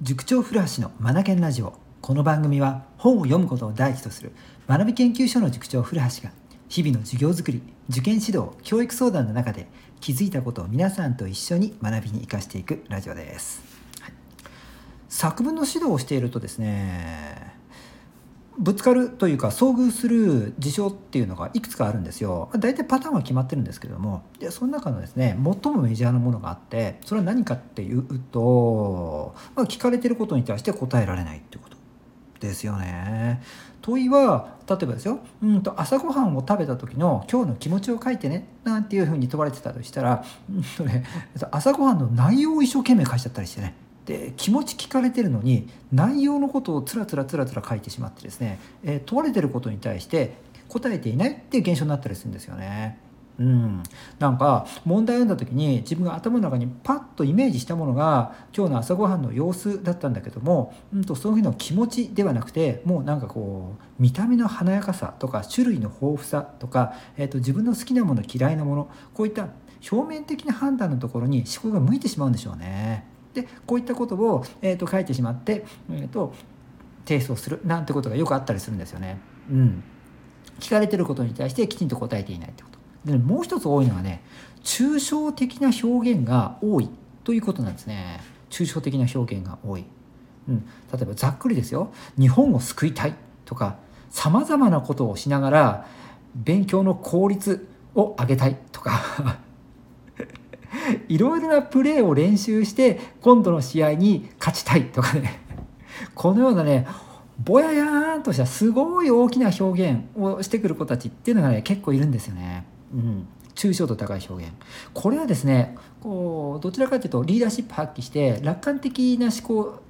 塾長古橋のマナケンラジオこの番組は本を読むことを第一とする学び研究所の塾長古橋が日々の授業づくり受験指導教育相談の中で気づいたことを皆さんと一緒に学びに生かしていくラジオです、はい、作文の指導をしているとですねぶつかるというか遭遇する事象っていうのがいくつかあるんですよ。大体パターンは決まってるんですけれどもでその中のですね最もメジャーなものがあってそれは何かっていうと、まあ、聞かれてることに対して答えられないっていうことですよね。問いは例えばですようんと朝ごはんを食べた時の今日の気持ちを書いてねなんていうふうに問われてたとしたら、うんとね、朝ごはんの内容を一生懸命書いちゃったりしてねで気持ち聞かれてるのに内容のことをつらつらつらつら書いてしまってですね、えー、問われてることに対して答えていないっていう現象になったりするんですよね。うん、なんか問題を読んだ時に自分が頭の中にパッとイメージしたものが今日の朝ごはんの様子だったんだけども、うん、とその日の気持ちではなくてもうなんかこう見た目の華やかさとか種類の豊富さとか、えー、と自分の好きなもの嫌いなものこういった表面的な判断のところに思考が向いてしまうんでしょうね。でこういったことを、えーと、書いてしまって、えーと、提出をするなんてことがよくあったりするんですよね。うん、聞かれてることに対してきちんと答えていないってこと。で、もう一つ多いのはね抽象的な表現が多いということなんですね。抽象的な表現が多い。うん、例えばざっくりですよ「日本を救いたい」とかさまざまなことをしながら勉強の効率を上げたいとか いろいろなプレーを練習して今度の試合に勝ちたいとかね。このようなねぼややーんとしたすごい大きな表現をしてくる子たちっていうのがね結構いるんですよね。うん。抽象度高い表現。これはですねこうどちらかというとリーダーシップ発揮して楽観的な思考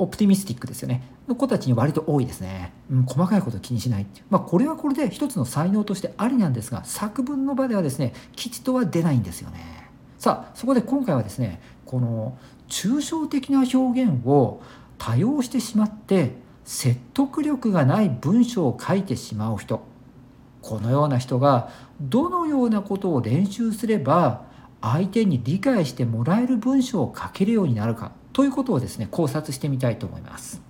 オプティミスティックですよね。の子たちに割と多いですね、うん、細かいこと気にしないっていう、まあ、これはこれで一つの才能としてありなんですが作文の場ではですね吉とは出ないんですよね。さあそこで今回はですねこの抽象的な表現を多用してしまって説得力がない文章を書いてしまう人。このような人がどのようなことを練習すれば相手に理解してもらえる文章を書けるようになるか。ということをですね考察してみたいと思います。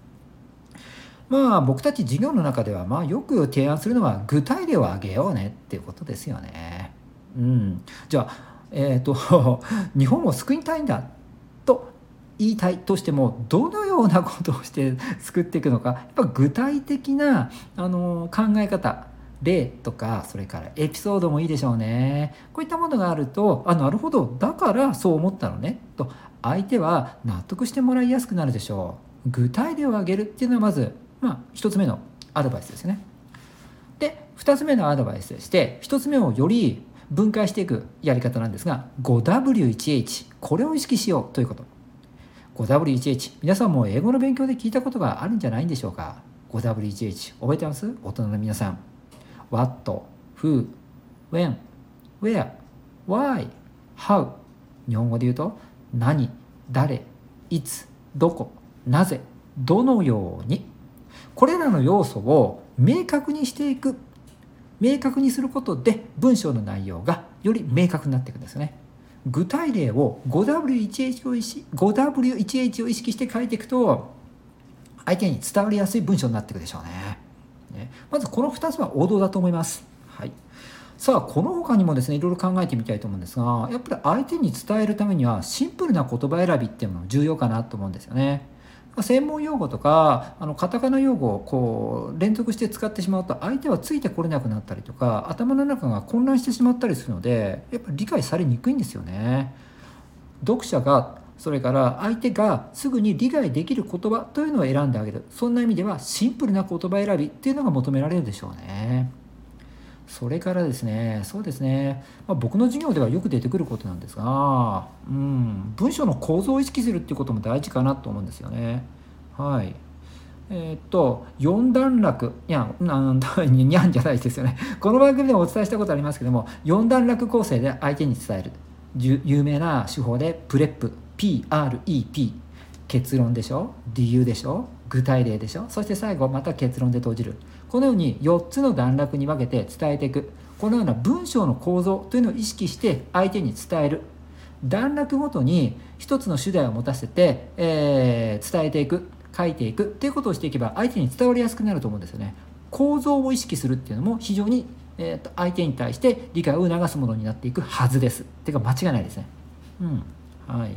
まあ僕たち授業の中ではまあよく提案するのは具体例を挙げようねっていうことですよね。うん、じゃあえーと、日本を救いたいんだと言いたいとしてもどのようなことをして救っていくのかやっぱ具体的なあの考え方例とかそれからエピソードもいいでしょうね。こういったものがあるとあなるほどだからそう思ったのね。と相手は納得してもらいやすくなるでしょう。具体例を挙げるっていうのはまず、まあ、1つ目のアドバイスですね。で2つ目のアドバイスとして1つ目をより分解していくやり方なんですが 5W1H これを意識しようということ。5W1H 皆さんも英語の勉強で聞いたことがあるんじゃないんでしょうか。5W1H 覚えてます？大人の皆さん。What, Who, When, Where, Why, How 日本語で言うと何、誰、いつ、どこ、なぜ、どのようにこれらの要素を明確にしていく明確にすることで文章の内容がより明確になっていくんですね。具体例を 5W1H を 5W1H を意識して書いていくと相手に伝わりやすい文章になっていくでしょうね。まずこの2つは王道だと思います。はい、さあこの他にもですねいろいろ考えてみたいと思うんですがやっぱり相手に伝えるためにはシンプルな言葉選びっていうのも重要かなと思うんですよね。専門用語とかあのカタカナ用語をこう連続して使ってしまうと相手はついてこれなくなったりとか頭の中が混乱してしまったりするのでやっぱり理解されにくいんですよね。読者がそれから相手がすぐに理解できる言葉というのを選んであげる。そんな意味ではシンプルな言葉選びっていうのが求められるでしょうね。それからですねそうですね、まあ、僕の授業ではよく出てくることなんですが、うん、文章の構造を意識するっていうことも大事かなと思うんですよね。はい。えー、っと4段落。いやなんにゃんじゃないですよね。この番組でもお伝えしたことありますけども4段落構成で相手に伝える。有名な手法でプレップ。PREP 結論でしょ？理由でしょ？具体例でしょ？そして最後また結論で閉じる。このように4つの段落に分けて伝えていく。このような文章の構造というのを意識して相手に伝える。段落ごとに一つの主題を持たせて、えー、伝えていく。書いていく。っていうことをしていけば相手に伝わりやすくなると思うんですよね。構造を意識するっていうのも非常に、えー、と相手に対して理解を促すものになっていくはずです。っていうか間違いないですね。うん。はい。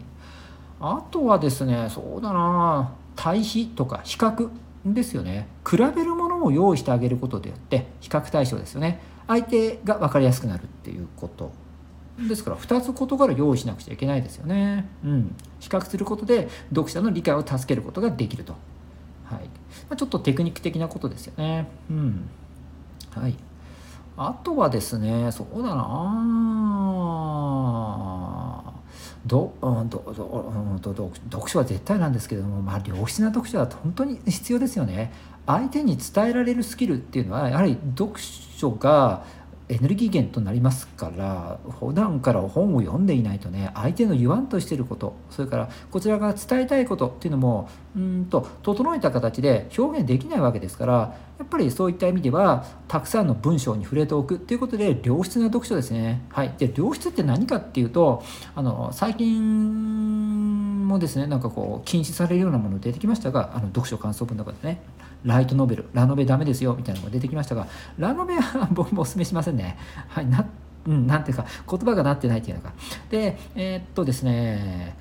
あとはですねそうだな対比とか比較ですよね比べるものを用意してあげることでよって比較対象ですよね相手が分かりやすくなるっていうことですから2つ事柄用意しなくちゃいけないですよね。うん、比較することで読者の理解を助けることができると。はいまあ、ちょっとテクニック的なことですよね。うん、はい。あとはですね、そうだなど、うん、どど、うん、ど読書は絶対なんですけども、まあ、良質な読書は本当に必要ですよね。相手に伝えられるスキルっていうのはやはり読書がエネルギー源となりますから普段から本を読んでいないとね相手の言わんとしてることそれからこちらが伝えたいことっていうのもうんと整えた形で表現できないわけですからやっぱりそういった意味ではたくさんの文章に触れておくっていうことで良質な読書ですね。はい、で良質って何かっていうとあの最近もですねなんかこう禁止されるようなもの出てきましたがあの読書感想文の中でねライトノベル、ラノベダメですよみたいなのが出てきましたが、ラノベは僕もお勧めしませんね。はい、な、うん、なんていうか、言葉がなってないっていうのか。で、えー、っとですね、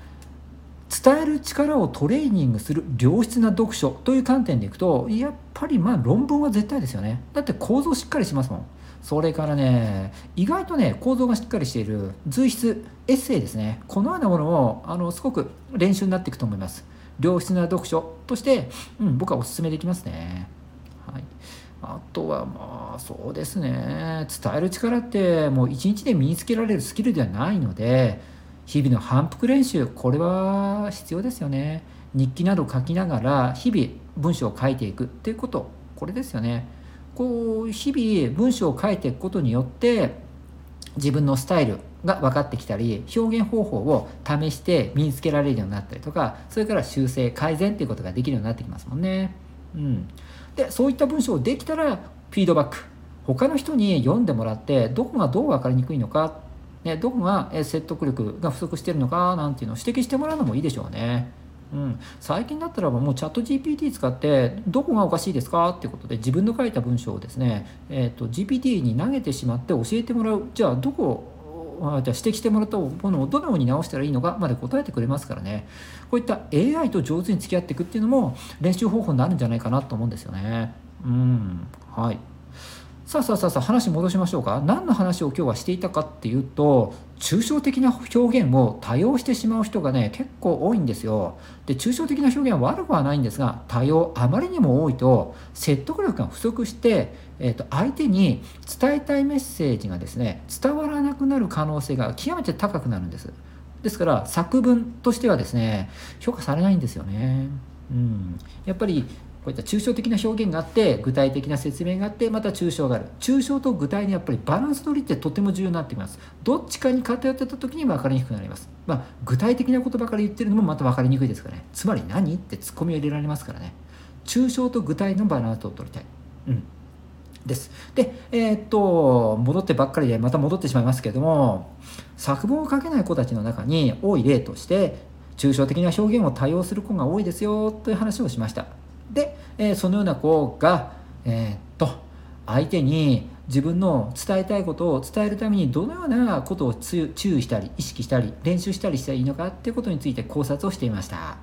伝える力をトレーニングする良質な読書という観点でいくと、やっぱりまあ論文は絶対ですよね。だって構造しっかりしますもん。それからね、意外とね、構造がしっかりしている随筆、エッセイですね。このようなものも、あの、すごく練習になっていくと思います。良質な読書として、うん、僕はおすすめできますね。はい、あとはまあそうですね伝える力ってもう一日で身につけられるスキルではないので日々の反復練習これは必要ですよね。日記など書きながら日々文章を書いていくっていうことこれですよね。こう日々文章を書いていくことによって自分のスタイルが分かってきたり表現方法を試して身につけられるようになったりとかそれから修正改善っていうことができるようになってきますもんね。うん、でそういった文章をできたらフィードバック他の人に読んでもらってどこがどう分かりにくいのか、ね、どこが説得力が不足してるのかなんていうのを指摘してもらうのもいいでしょうね。うん、最近だったらもうチャット GPT 使ってどこがおかしいですかってことで自分の書いた文章をですね、えーと、GPT に投げてしまって教えてもらうじゃあどこじゃあ指摘してもらったものをどのように直したらいいのかまで答えてくれますからね。こういった AI と上手に付き合っていくっていうのも練習方法になるんじゃないかなと思うんですよね。うん。はい。さあさあさあ話戻しましょうか。何の話を今日はしていたかっていうと抽象的な表現を多用してしまう人がね結構多いんですよ。で抽象的な表現は悪くはないんですが多用あまりにも多いと説得力が不足して、えーと、相手に伝えたいメッセージがですね伝わらなくなる可能性が極めて高くなるんです。ですから作文としてはですね評価されないんですよね。うん、やっぱりこういった抽象的な表現があって具体的な説明があってまた抽象がある。抽象と具体にやっぱりバランス取りってとても重要になってきます。どっちかに偏ってた時に分かりにくくなります。まあ具体的なことばかり言ってるのもまた分かりにくいですからね。つまり何ってツッコミを入れられますからね。抽象と具体のバランスを取りたい。うん。です。でえー、っと戻ってばっかりでまた戻ってしまいますけれども作文を書けない子たちの中に多い例として抽象的な表現を多用する子が多いですよという話をしました。で、えそのような子が、えー、っと相手に自分の伝えたいことを伝えるためにどのようなことを注意したり意識したり練習したりしたらいいのかっていうことについて考察をしていました。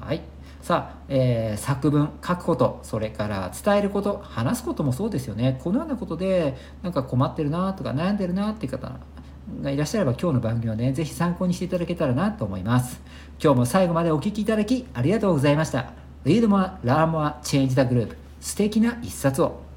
はい。さあ、えー、作文書くことそれから伝えること話すこともそうですよね。このようなことでなんか困ってるなとか悩んでるなっていう方がいらっしゃれば今日の番組をね是非参考にしていただけたらなと思います。今日も最後までお聴きいただきありがとうございました。Read more, learn more, change the group 素敵な一冊を